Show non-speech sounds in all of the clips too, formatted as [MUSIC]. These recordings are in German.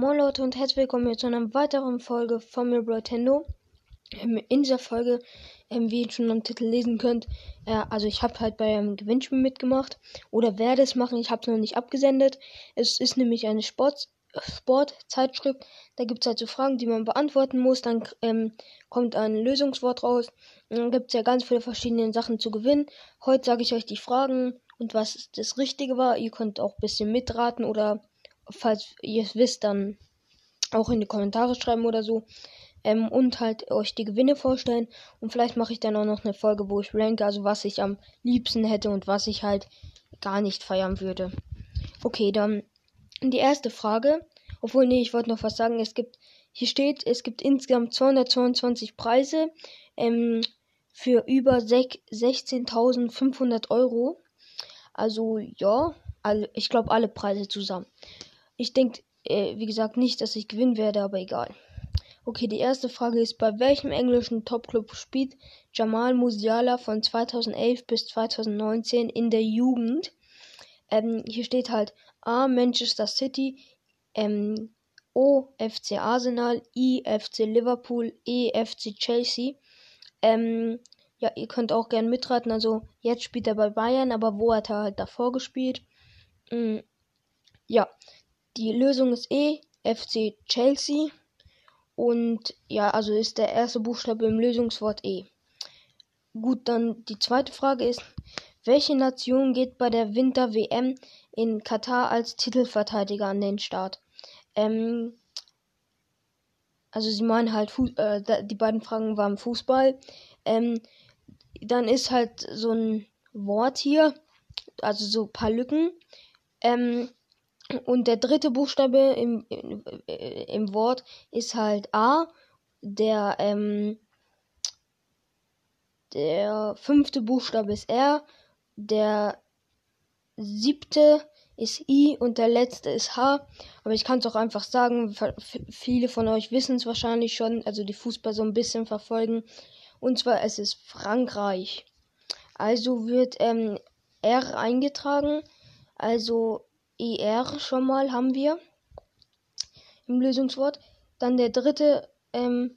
Moin Leute und herzlich willkommen zu einer weiteren Folge von mir Nintendo. Ähm, in dieser Folge, ähm, wie ihr schon am Titel lesen könnt, äh, also ich habe halt bei einem Gewinnspiel mitgemacht oder werde es machen, ich habe es noch nicht abgesendet. Es ist nämlich eine Sport Sportzeitschrift, da gibt es halt so Fragen, die man beantworten muss, dann ähm, kommt ein Lösungswort raus. Dann gibt es ja ganz viele verschiedene Sachen zu gewinnen. Heute sage ich euch die Fragen und was das Richtige war. Ihr könnt auch ein bisschen mitraten oder falls ihr es wisst, dann auch in die Kommentare schreiben oder so. Ähm, und halt euch die Gewinne vorstellen. Und vielleicht mache ich dann auch noch eine Folge, wo ich ranke, also was ich am liebsten hätte und was ich halt gar nicht feiern würde. Okay, dann die erste Frage. Obwohl, nee, ich wollte noch was sagen. Es gibt, hier steht, es gibt insgesamt 222 Preise ähm, für über 16.500 Euro. Also, ja, alle, ich glaube alle Preise zusammen. Ich denke, äh, wie gesagt, nicht, dass ich gewinnen werde, aber egal. Okay, die erste Frage ist, bei welchem englischen Topclub spielt Jamal Musiala von 2011 bis 2019 in der Jugend? Ähm, hier steht halt A. Manchester City, ähm, O. FC Arsenal, I. FC Liverpool, E. FC Chelsea. Ähm, ja, ihr könnt auch gern mitraten. Also jetzt spielt er bei Bayern, aber wo hat er halt davor gespielt? Mhm. Ja, die Lösung ist E, FC Chelsea. Und ja, also ist der erste Buchstabe im Lösungswort E. Gut, dann die zweite Frage ist, welche Nation geht bei der Winter-WM in Katar als Titelverteidiger an den Start? Ähm, also sie meinen halt, Fu äh, die beiden Fragen waren Fußball. Ähm, dann ist halt so ein Wort hier, also so ein paar Lücken. Ähm, und der dritte Buchstabe im, im, äh, im Wort ist halt A. Der, ähm, der fünfte Buchstabe ist R. Der siebte ist I und der letzte ist H. Aber ich kann es auch einfach sagen, viele von euch wissen es wahrscheinlich schon, also die Fußball so ein bisschen verfolgen. Und zwar es ist Frankreich. Also wird ähm, R eingetragen. Also ER schon mal haben wir im Lösungswort. Dann der dritte, ähm,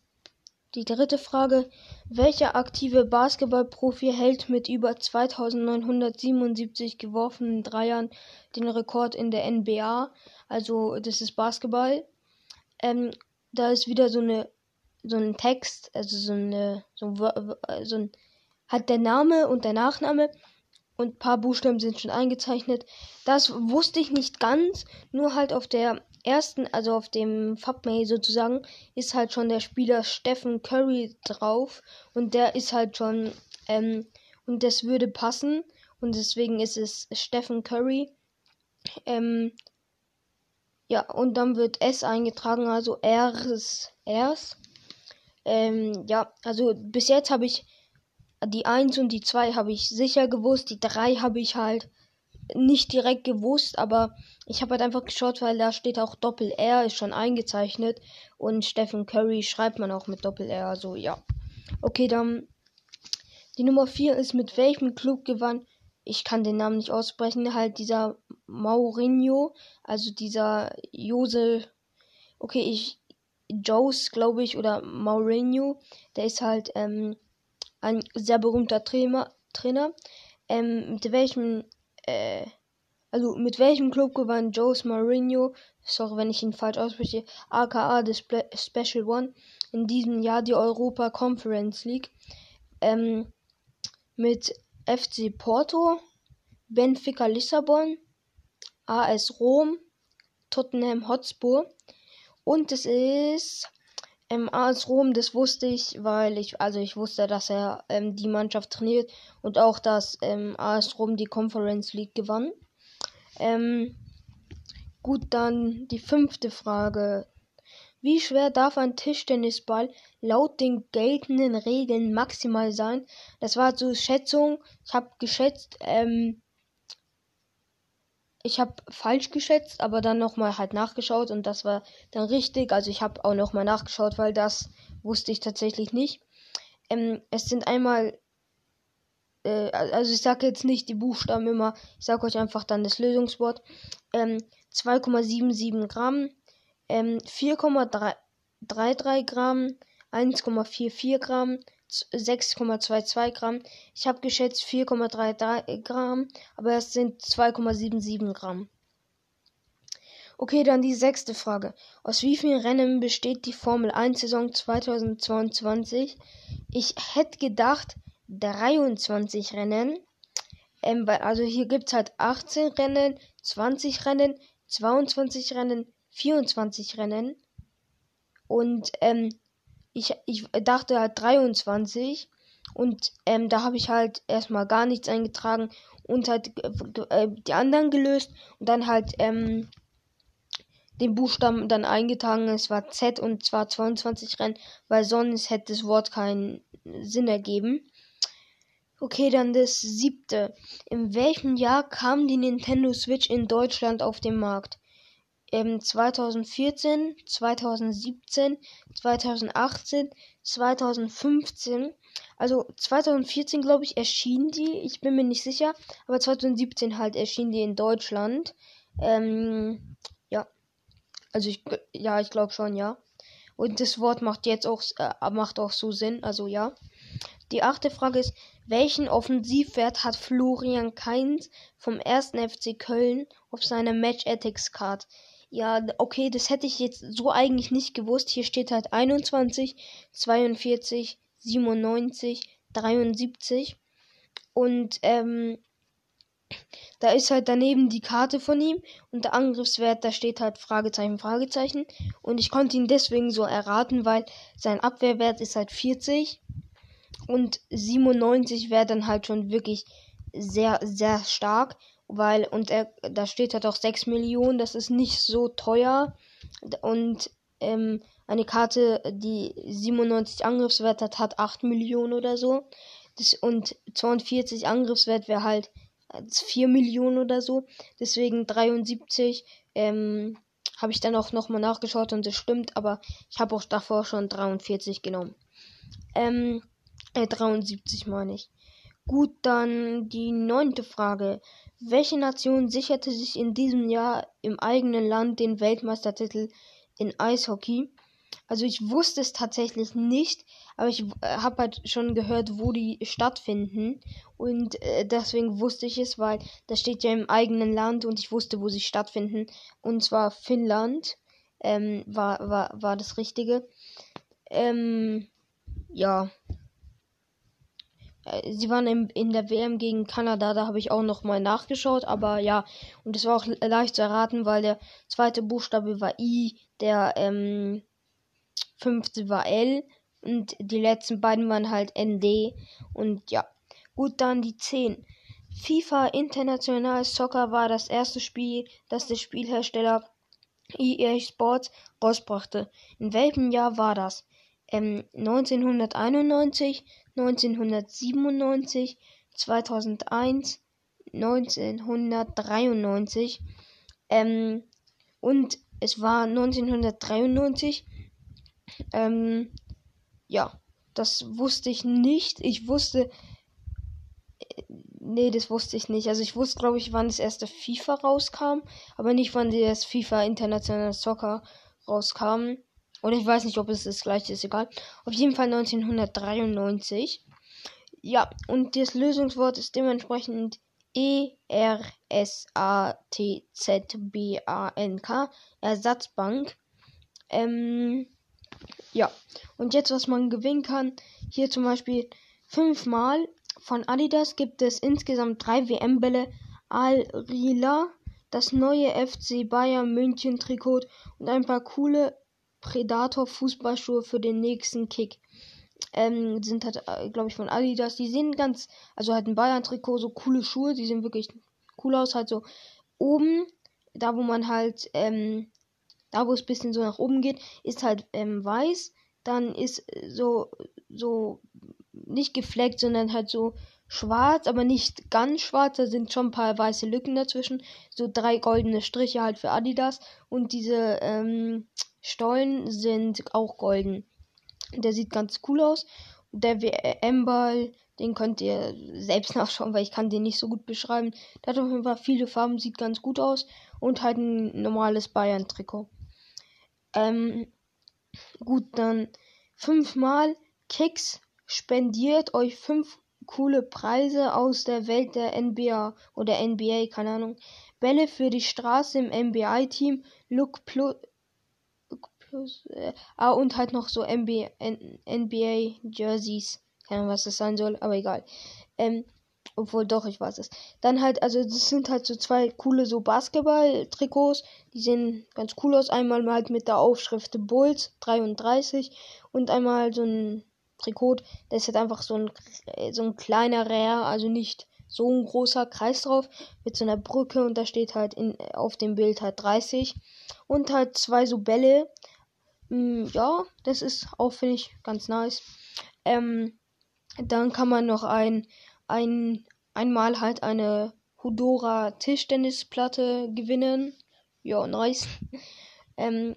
die dritte Frage. Welcher aktive Basketballprofi hält mit über 2977 geworfenen Dreiern den Rekord in der NBA? Also, das ist Basketball. Ähm, da ist wieder so eine so ein Text, also so eine so, so ein hat der Name und der Nachname und ein paar Buchstaben sind schon eingezeichnet. Das wusste ich nicht ganz, nur halt auf der ersten, also auf dem Fabmail sozusagen, ist halt schon der Spieler Stephen Curry drauf und der ist halt schon, ähm, und das würde passen und deswegen ist es Stephen Curry. Ähm, ja, und dann wird S eingetragen, also R ist Rs. Ähm, ja, also bis jetzt habe ich die 1 und die 2 habe ich sicher gewusst. Die 3 habe ich halt nicht direkt gewusst, aber ich habe halt einfach geschaut, weil da steht auch Doppel R, ist schon eingezeichnet. Und Stephen Curry schreibt man auch mit Doppel R, also ja. Okay, dann die Nummer 4 ist mit welchem Club gewann? Ich kann den Namen nicht aussprechen, halt dieser Maurinho, also dieser Jose. Okay, ich Joes, glaube ich, oder Mourinho, der ist halt ähm, ein sehr berühmter Trainer. Trainer. Ähm, mit welchem, äh, also mit welchem Club gewann Jose Mourinho, sorry, wenn ich ihn falsch ausspreche, aka The Spe Special One, in diesem Jahr die Europa Conference League? Ähm, mit FC Porto, Benfica Lissabon, AS Rom, Tottenham Hotspur und es ist ähm, AS Rom, das wusste ich, weil ich, also ich wusste, dass er ähm, die Mannschaft trainiert und auch, dass ähm, AS Rom die Conference League gewann. Ähm, gut, dann die fünfte Frage. Wie schwer darf ein Tischtennisball laut den geltenden Regeln maximal sein? Das war so Schätzung. Ich habe geschätzt, ähm, ich habe falsch geschätzt, aber dann nochmal halt nachgeschaut und das war dann richtig. Also ich habe auch nochmal nachgeschaut, weil das wusste ich tatsächlich nicht. Ähm, es sind einmal, äh, also ich sage jetzt nicht die Buchstaben immer, ich sage euch einfach dann das Lösungswort. Ähm, 2,77 Gramm, ähm, 4,33 Gramm, 1,44 Gramm, 6,22 Gramm. Ich habe geschätzt 4,33 Gramm, aber es sind 2,77 Gramm. Okay, dann die sechste Frage. Aus wie vielen Rennen besteht die Formel 1 Saison 2022? Ich hätte gedacht 23 Rennen. Ähm, also hier gibt es halt 18 Rennen, 20 Rennen, 22 Rennen, 24 Rennen. Und ähm, ich, ich dachte halt 23. Und ähm, da habe ich halt erstmal gar nichts eingetragen und halt äh, die anderen gelöst und dann halt ähm, den Buchstaben dann eingetragen. Es war Z und zwar 22 Rennen, weil sonst hätte das Wort keinen Sinn ergeben. Okay, dann das siebte. In welchem Jahr kam die Nintendo Switch in Deutschland auf den Markt? Ähm, 2014, 2017, 2018, 2015. Also 2014, glaube ich, erschien die. Ich bin mir nicht sicher. Aber 2017 halt erschien die in Deutschland. Ähm, ja. Also ich, ja, ich glaube schon, ja. Und das Wort macht jetzt auch, äh, macht auch so Sinn. Also ja. Die achte Frage ist, welchen Offensivwert hat Florian Kainz vom 1. FC Köln auf seiner Match Ethics Card? Ja, okay, das hätte ich jetzt so eigentlich nicht gewusst. Hier steht halt 21, 42, 97, 73. Und ähm, da ist halt daneben die Karte von ihm und der Angriffswert, da steht halt Fragezeichen, Fragezeichen. Und ich konnte ihn deswegen so erraten, weil sein Abwehrwert ist halt 40 und 97 wäre dann halt schon wirklich sehr, sehr stark weil und er da steht halt auch 6 Millionen, das ist nicht so teuer und ähm, eine Karte, die 97 Angriffswert hat, hat 8 Millionen oder so. Das, und 42 Angriffswert wäre halt 4 Millionen oder so. Deswegen 73 ähm, habe ich dann auch nochmal nachgeschaut und das stimmt, aber ich habe auch davor schon 43 genommen. Ähm, äh, 73 meine ich. Gut, dann die neunte Frage. Welche Nation sicherte sich in diesem Jahr im eigenen Land den Weltmeistertitel in Eishockey? Also ich wusste es tatsächlich nicht, aber ich äh, habe halt schon gehört, wo die stattfinden und äh, deswegen wusste ich es, weil das steht ja im eigenen Land und ich wusste, wo sie stattfinden und zwar Finnland ähm, war, war, war das Richtige. Ähm, ja, sie waren in, in der WM gegen Kanada, da habe ich auch noch mal nachgeschaut, aber ja, und es war auch leicht zu erraten, weil der zweite Buchstabe war I, der ähm, fünfte war L und die letzten beiden waren halt ND und ja. Gut, dann die 10. FIFA International Soccer war das erste Spiel, das der Spielhersteller EA Sports rausbrachte. In welchem Jahr war das? Ähm, 1991, 1997, 2001, 1993 ähm, und es war 1993. Ähm, ja, das wusste ich nicht. Ich wusste. Äh, nee, das wusste ich nicht. Also ich wusste, glaube ich, wann das erste FIFA rauskam, aber nicht, wann das FIFA International Soccer rauskam. Oder ich weiß nicht, ob es das gleiche ist, egal. Auf jeden Fall 1993. Ja, und das Lösungswort ist dementsprechend E-R-S-A-T-Z-B-A-N-K. Ersatzbank. Ähm, ja. Und jetzt, was man gewinnen kann. Hier zum Beispiel fünfmal. Von Adidas gibt es insgesamt drei WM-Bälle. Al-Rila, das neue FC Bayern München Trikot und ein paar coole Predator Fußballschuhe für den nächsten Kick. Ähm, sind halt, äh, glaube ich, von Adidas. Die sehen ganz, also halt ein Bayern-Trikot, so coole Schuhe, die sehen wirklich cool aus. Halt so oben, da wo man halt, ähm, da wo es ein bisschen so nach oben geht, ist halt ähm, weiß. Dann ist so, so nicht gefleckt, sondern halt so schwarz, aber nicht ganz schwarz. Da sind schon ein paar weiße Lücken dazwischen. So drei goldene Striche halt für Adidas. Und diese, ähm, Stollen sind auch golden. Der sieht ganz cool aus. Der WM-Ball, den könnt ihr selbst [LAUGHS] nachschauen, weil ich kann den nicht so gut beschreiben. Der hat auf jeden Fall viele Farben, sieht ganz gut aus. Und halt ein normales Bayern-Trikot. Ähm, gut, dann fünfmal Kicks spendiert euch fünf coole Preise aus der Welt der NBA oder NBA, keine Ahnung. Bälle für die Straße im NBA-Team, Look plus, plus äh, ah, und halt noch so NBA, NBA Jerseys. Keine Ahnung, was das sein soll, aber egal. Ähm, obwohl doch, ich weiß es. Dann halt, also das sind halt so zwei coole so Basketball-Trikots. Die sehen ganz cool aus. Einmal halt mit der Aufschrift Bulls 33 und einmal so ein Trikot. Da ist halt einfach so ein, so ein kleiner Rare, also nicht so ein großer Kreis drauf mit so einer Brücke und da steht halt in, auf dem Bild halt 30 und halt zwei so Bälle. Mm, ja, das ist auch, finde ich, ganz nice. Ähm, dann kann man noch ein ein, einmal halt eine Hudora Tischtennisplatte gewinnen. Ja, nice. [LAUGHS] ähm,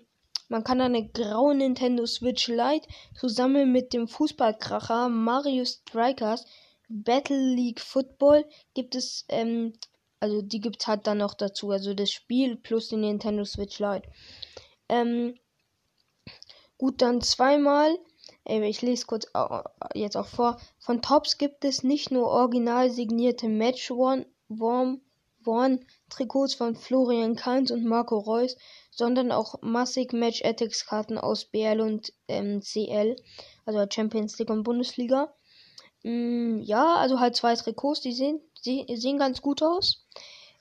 man kann eine graue Nintendo Switch Lite zusammen mit dem Fußballkracher Mario Strikers Battle League Football gibt es, ähm, also die gibt es halt dann noch dazu, also das Spiel plus die Nintendo Switch Lite. Ähm, gut, dann zweimal ich lese kurz jetzt auch vor. Von Tops gibt es nicht nur original signierte Match One Trikots von Florian Kainz und Marco Reus, sondern auch massig Match Ethics Karten aus BL und ähm, CL, also Champions League und Bundesliga. Mm, ja, also halt zwei Trikots, die sehen, die sehen ganz gut aus.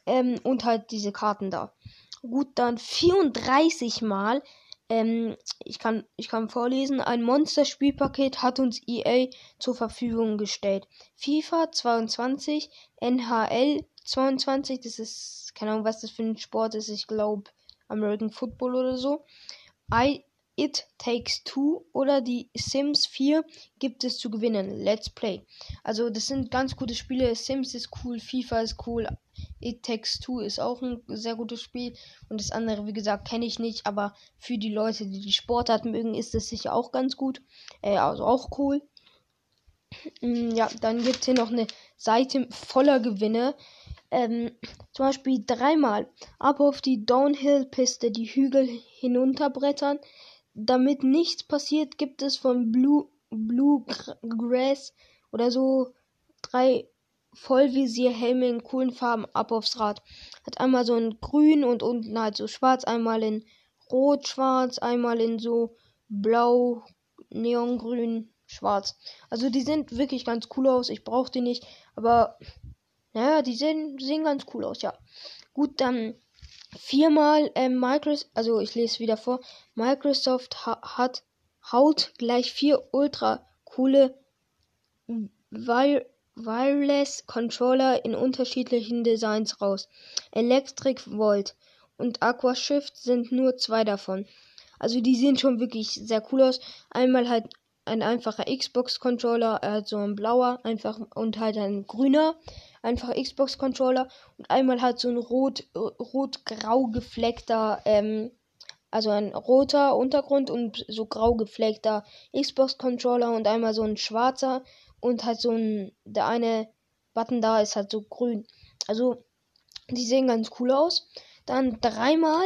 Ähm, und halt diese Karten da. Gut, dann 34 Mal ähm, ich, kann, ich kann vorlesen. Ein Monster-Spielpaket hat uns EA zur Verfügung gestellt. FIFA 22, NHL 22, das ist, keine Ahnung, was das für ein Sport ist. Ich glaube, American Football oder so. I, It Takes Two oder die Sims 4 gibt es zu gewinnen. Let's Play. Also, das sind ganz gute Spiele. Sims ist cool, FIFA ist cool, It Takes Two ist auch ein sehr gutes Spiel. Und das andere, wie gesagt, kenne ich nicht. Aber für die Leute, die die Sportart mögen, ist es sicher auch ganz gut. Äh, also auch cool. Mm, ja, dann gibt es hier noch eine Seite voller Gewinne. Ähm, zum Beispiel dreimal ab auf die Downhill-Piste die Hügel hinunterbrettern. Damit nichts passiert, gibt es von Blue, Grass oder so drei Vollvisierhelme in coolen Farben ab aufs Rad. Hat einmal so ein grün und unten halt so schwarz, einmal in rot, schwarz, einmal in so blau, neongrün, schwarz. Also die sind wirklich ganz cool aus. Ich brauche die nicht, aber naja, die sehen, sehen ganz cool aus, ja. Gut, dann viermal äh, Microsoft, also ich lese wieder vor. Microsoft ha hat haut gleich vier ultra coole Wireless Controller in unterschiedlichen Designs raus. Electric Volt und Aquashift sind nur zwei davon. Also die sehen schon wirklich sehr cool aus. Einmal halt ein einfacher Xbox Controller, äh, so ein blauer, einfach und halt ein grüner, einfacher Xbox Controller und einmal halt so ein rot rot-grau gefleckter ähm, also ein roter Untergrund und so grau gefleckter Xbox Controller und einmal so ein schwarzer und halt so ein, der eine Button da ist halt so grün. Also, die sehen ganz cool aus. Dann dreimal,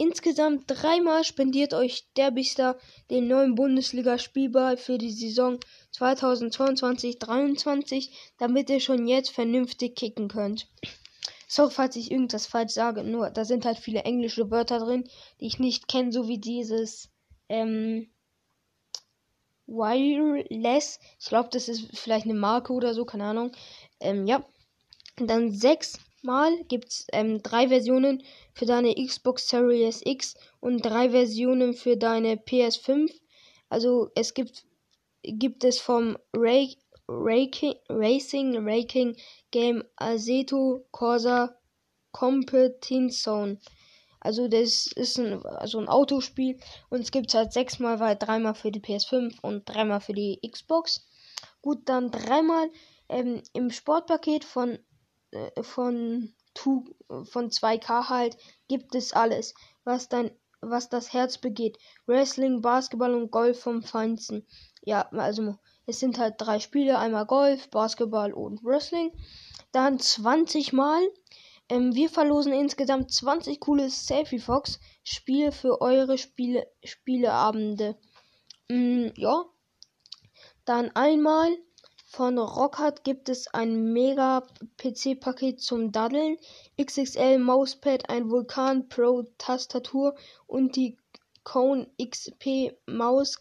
insgesamt dreimal spendiert euch der Bister den neuen Bundesliga-Spielball für die Saison 2022-23, damit ihr schon jetzt vernünftig kicken könnt. Sorry, falls ich irgendwas falsch sage, nur da sind halt viele englische Wörter drin, die ich nicht kenne, so wie dieses, ähm, Wireless. Ich glaube, das ist vielleicht eine Marke oder so, keine Ahnung. Ähm, ja. dann sechsmal gibt es ähm, drei Versionen für deine Xbox Series X und drei Versionen für deine PS5. Also es gibt, gibt es vom Ray, Racing, Racing Raking Game Aseto Corsa Competition Zone. Also das ist ein, also ein Autospiel und es gibt halt sechsmal, weil dreimal für die PS5 und dreimal für die Xbox. Gut, dann dreimal ähm, im Sportpaket von von tu, von 2K halt gibt es alles, was dein was das Herz begeht. Wrestling, Basketball und Golf vom Feinsten. Ja, also es sind halt drei Spiele, einmal Golf, Basketball und Wrestling. Dann 20 Mal Ähm, wir verlosen insgesamt 20 coole Selfie Fox Spiele für eure Spiele Spieleabende. Mm, ja. Dann einmal von Rockhard gibt es ein mega PC-Paket zum Daddeln, XXL Mauspad, ein Vulkan Pro Tastatur und die Cone XP Maus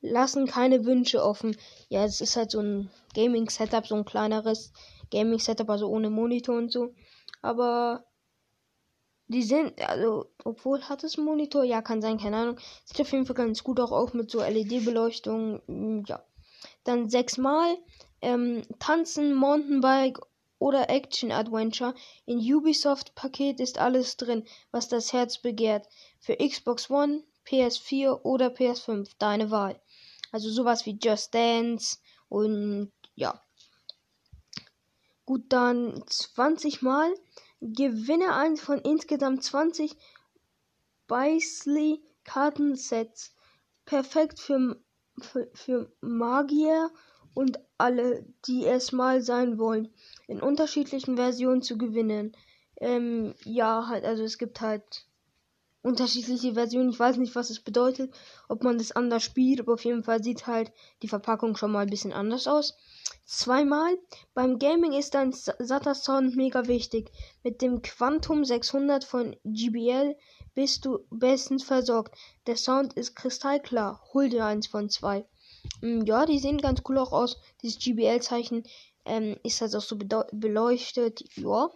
lassen keine Wünsche offen. Ja, es ist halt so ein Gaming-Setup, so ein kleineres Gaming-Setup, also ohne Monitor und so. Aber die sind, also, obwohl hat es Monitor, ja, kann sein, keine Ahnung. Sieht auf jeden Fall ganz gut auch aus mit so LED-Beleuchtung. Ja. Dann sechsmal ähm, Tanzen, Mountainbike oder Action Adventure. In Ubisoft Paket ist alles drin, was das Herz begehrt. Für Xbox One, PS4 oder PS5, deine Wahl. Also sowas wie Just Dance und ja. Gut, dann 20 Mal. Gewinne eins von insgesamt 20 Beisley Kartensets. Perfekt für, für, für Magier und alle, die es mal sein wollen. In unterschiedlichen Versionen zu gewinnen. Ähm, ja, halt, also es gibt halt unterschiedliche Versionen. Ich weiß nicht, was es bedeutet, ob man das anders spielt, aber auf jeden Fall sieht halt die Verpackung schon mal ein bisschen anders aus. Zweimal. Beim Gaming ist ein satter Sound mega wichtig. Mit dem Quantum 600 von GBL bist du bestens versorgt. Der Sound ist kristallklar. Hol dir eins von zwei. Mm, ja, die sehen ganz cool auch aus. Dieses GBL-Zeichen ähm, ist halt auch so beleuchtet. Ja.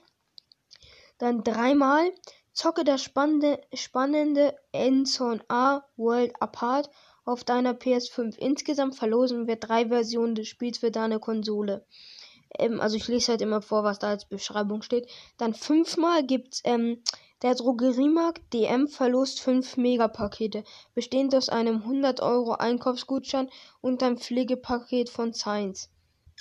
Dann dreimal Zocke das spannende, spannende Endzone A World Apart auf deiner PS5. Insgesamt verlosen wir drei Versionen des Spiels für deine Konsole. Ähm, also ich lese halt immer vor, was da als Beschreibung steht. Dann fünfmal gibt's ähm, der Drogeriemarkt DM verlost fünf Megapakete, bestehend aus einem 100 Euro Einkaufsgutschein und einem Pflegepaket von Science.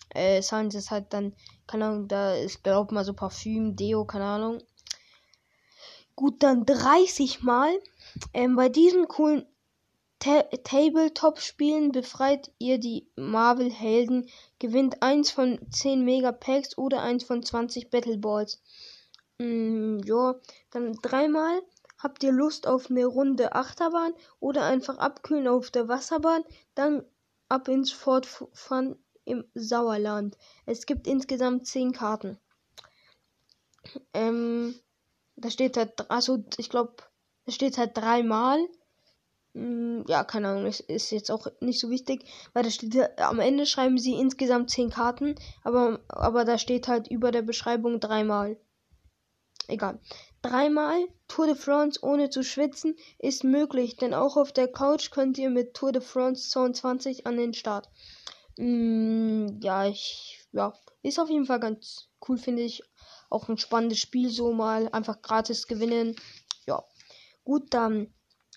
Äh, Science ist halt dann, keine Ahnung, da ist, glaub mal, so Parfüm, Deo, keine Ahnung. Gut, dann 30 Mal. Ähm, bei diesen coolen Ta Tabletop-Spielen befreit ihr die Marvel-Helden, gewinnt eins von 10 Megapacks oder eins von 20 Battle Balls. Mm, ja, dann dreimal. Habt ihr Lust auf eine Runde Achterbahn oder einfach abkühlen auf der Wasserbahn? Dann ab ins Fortfahren im Sauerland. Es gibt insgesamt 10 Karten. Ähm, da steht halt, also ich glaube, da steht halt dreimal. Hm, ja, keine Ahnung, ist, ist jetzt auch nicht so wichtig, weil da steht am Ende schreiben sie insgesamt zehn Karten, aber, aber da steht halt über der Beschreibung dreimal. Egal. Dreimal Tour de France ohne zu schwitzen ist möglich, denn auch auf der Couch könnt ihr mit Tour de France 22 an den Start. Mm, ja, ich, ja, ist auf jeden Fall ganz cool, finde ich. Auch ein spannendes Spiel so mal. Einfach gratis gewinnen. Ja. Gut, dann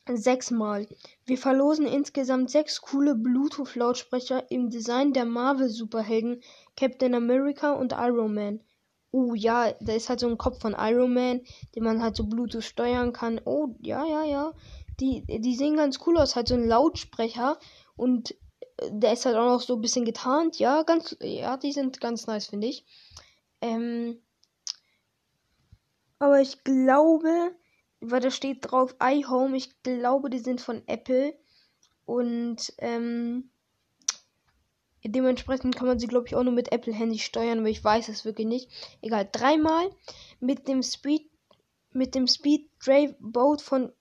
sechsmal. Wir verlosen insgesamt sechs coole Bluetooth-Lautsprecher im Design der Marvel-Superhelden Captain America und Iron Man. Oh ja, da ist halt so ein Kopf von Iron Man, den man halt so Bluetooth steuern kann. Oh, ja, ja, ja. Die, die sehen ganz cool aus. Halt so ein Lautsprecher und äh, der ist halt auch noch so ein bisschen getarnt. Ja, ganz, ja, die sind ganz nice, finde ich. Ähm, aber ich glaube, weil da steht drauf iHome, ich glaube, die sind von Apple. Und ähm, dementsprechend kann man sie, glaube ich, auch nur mit Apple-Handy steuern, aber ich weiß es wirklich nicht. Egal, dreimal mit dem Speed, mit dem Speed Drive Boat von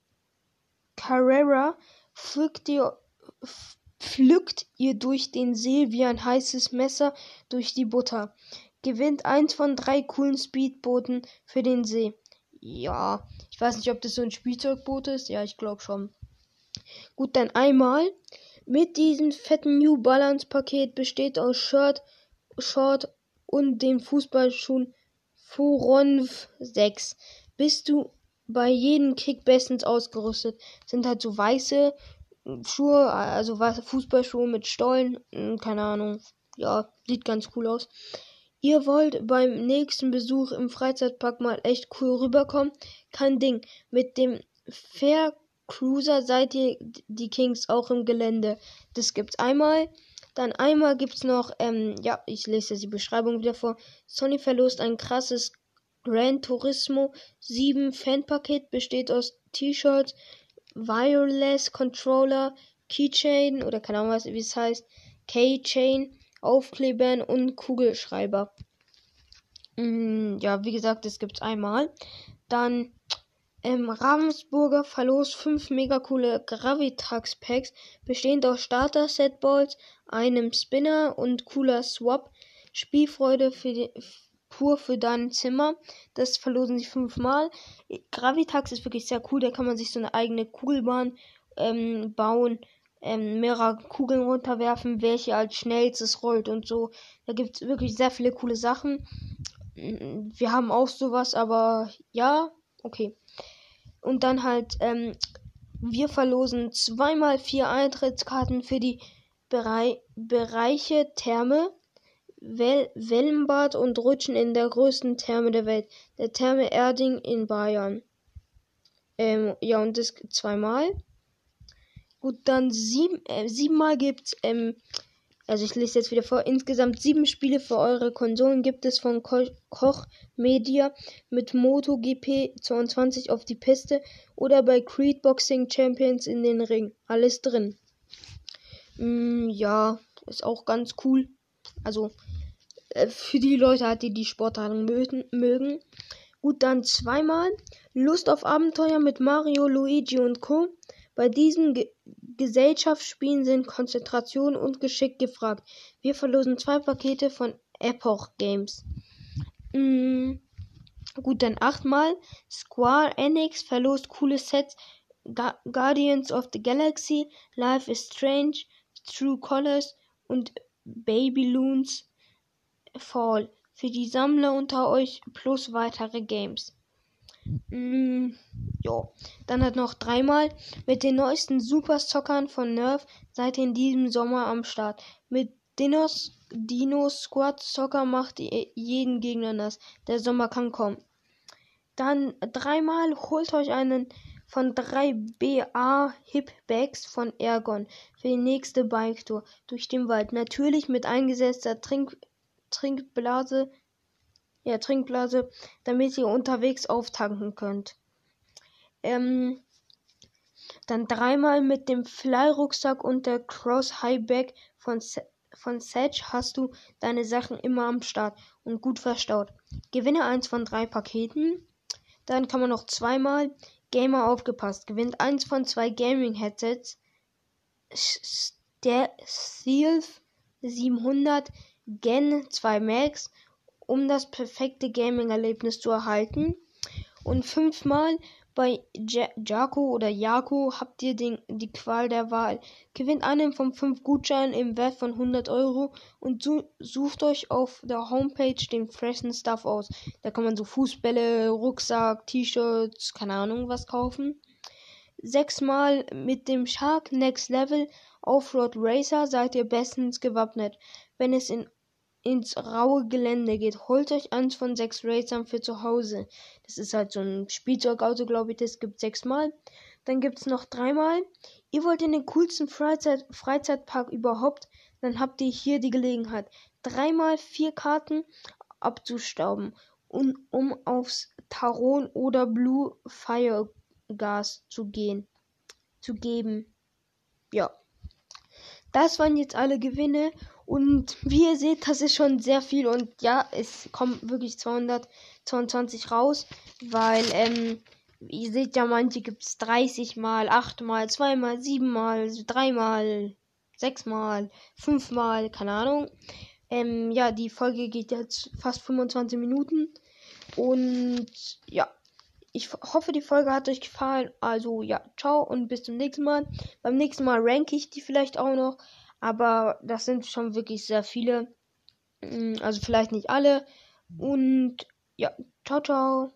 Carrera pflückt ihr, pflückt ihr durch den See wie ein heißes Messer durch die Butter gewinnt eins von drei coolen Speedbooten für den See. Ja, ich weiß nicht, ob das so ein Spielzeugboot ist. Ja, ich glaube schon. Gut, dann einmal. Mit diesem fetten New Balance Paket besteht aus Shirt, Short und den Fußballschuhen Furonv 6. Bist du bei jedem Kick bestens ausgerüstet. Sind halt so weiße Schuhe, also Fußballschuhe mit Stollen. Hm, keine Ahnung. Ja, sieht ganz cool aus. Ihr wollt beim nächsten Besuch im Freizeitpark mal echt cool rüberkommen? Kein Ding. Mit dem Fair Cruiser seid ihr die Kings auch im Gelände. Das gibt's einmal. Dann einmal gibt's noch, ähm, ja, ich lese die Beschreibung wieder vor. Sony verlost ein krasses Gran Turismo 7 Fanpaket besteht aus T-Shirts, Wireless Controller, Keychain oder keine Ahnung, wie es heißt, Keychain, Aufklebern und Kugelschreiber. Mm, ja, wie gesagt, das gibt's einmal. Dann ähm, Ravensburger verlost 5 mega coole Gravitax Packs, bestehend aus Starter Setballs, einem Spinner und cooler Swap. Spielfreude für die, pur für dein Zimmer. Das verlosen sie fünfmal. Gravitax ist wirklich sehr cool. Da kann man sich so eine eigene Kugelbahn ähm, bauen, ähm, mehrere Kugeln runterwerfen, welche als schnellstes rollt und so. Da gibt es wirklich sehr viele coole Sachen. Wir haben auch sowas, aber ja, okay. Und dann halt, ähm, wir verlosen zweimal vier Eintrittskarten für die Berei Bereiche Therme, well Wellenbad und Rutschen in der größten Therme der Welt, der Therme Erding in Bayern. Ähm, ja, und das zweimal. Gut, dann sieben, äh, siebenmal gibt's ähm, also ich lese jetzt wieder vor, insgesamt sieben Spiele für eure Konsolen gibt es von Ko Koch Media mit MotoGP 22 auf die Piste oder bei Creed Boxing Champions in den Ring. Alles drin. Mm, ja, ist auch ganz cool. Also äh, für die Leute halt, die die Sportarten mögen. Gut, dann zweimal Lust auf Abenteuer mit Mario, Luigi und Co. Bei diesen Ge Gesellschaftsspielen sind Konzentration und Geschick gefragt. Wir verlosen zwei Pakete von Epoch Games. Mhm. Gut, dann achtmal. Square Enix verlost coole Sets. Ga Guardians of the Galaxy, Life is Strange, True Colors und Babyloons Fall. Für die Sammler unter euch plus weitere Games. Mm, jo. Dann hat noch dreimal mit den neuesten Superzockern von Nerf seid ihr in diesem Sommer am Start. Mit Dinos, Dino Squad Zocker macht ihr jeden Gegner nass. Der Sommer kann kommen. Dann dreimal holt euch einen von 3BA Hip Bags von Ergon für die nächste Bike Tour durch den Wald. Natürlich mit eingesetzter Trink Trinkblase ja, Trinkblase, damit ihr unterwegs auftanken könnt. Ähm, dann dreimal mit dem Fly-Rucksack und der Cross-High-Bag von, von Sedge hast du deine Sachen immer am Start und gut verstaut. Gewinne eins von drei Paketen. Dann kann man noch zweimal Gamer aufgepasst. Gewinnt eins von zwei Gaming-Headsets. Stealth 700 Gen 2 Max um das perfekte Gaming-Erlebnis zu erhalten. Und fünfmal bei Jaco oder Jako habt ihr den, die Qual der Wahl. Gewinnt einen von fünf Gutscheinen im Wert von 100 Euro und sucht euch auf der Homepage den freshen Stuff aus. Da kann man so Fußbälle, Rucksack, T-Shirts, keine Ahnung was kaufen. Sechsmal mit dem Shark Next Level Offroad Racer seid ihr bestens gewappnet. Wenn es in ins raue Gelände geht, holt euch eins von sechs Racern für zu Hause. Das ist halt so ein Spielzeugauto, glaube ich, das gibt sechsmal. Dann gibt es noch dreimal. Ihr wollt in den coolsten Freizeit Freizeitpark überhaupt, dann habt ihr hier die Gelegenheit, dreimal vier Karten abzustauben, um, um aufs Taron oder Blue Fire Gas zu gehen, zu geben. Ja. Das waren jetzt alle Gewinne und wie ihr seht, das ist schon sehr viel. Und ja, es kommt wirklich 222 raus. Weil, ähm, ihr seht ja, manche gibt es 30 mal, 8 mal, 2 mal, 7 mal, 3 mal, 6 mal, 5 mal, keine Ahnung. Ähm, ja, die Folge geht jetzt fast 25 Minuten. Und ja, ich hoffe, die Folge hat euch gefallen. Also ja, ciao und bis zum nächsten Mal. Beim nächsten Mal ranke ich die vielleicht auch noch. Aber das sind schon wirklich sehr viele. Mm, also vielleicht nicht alle. Und ja, ciao, ciao.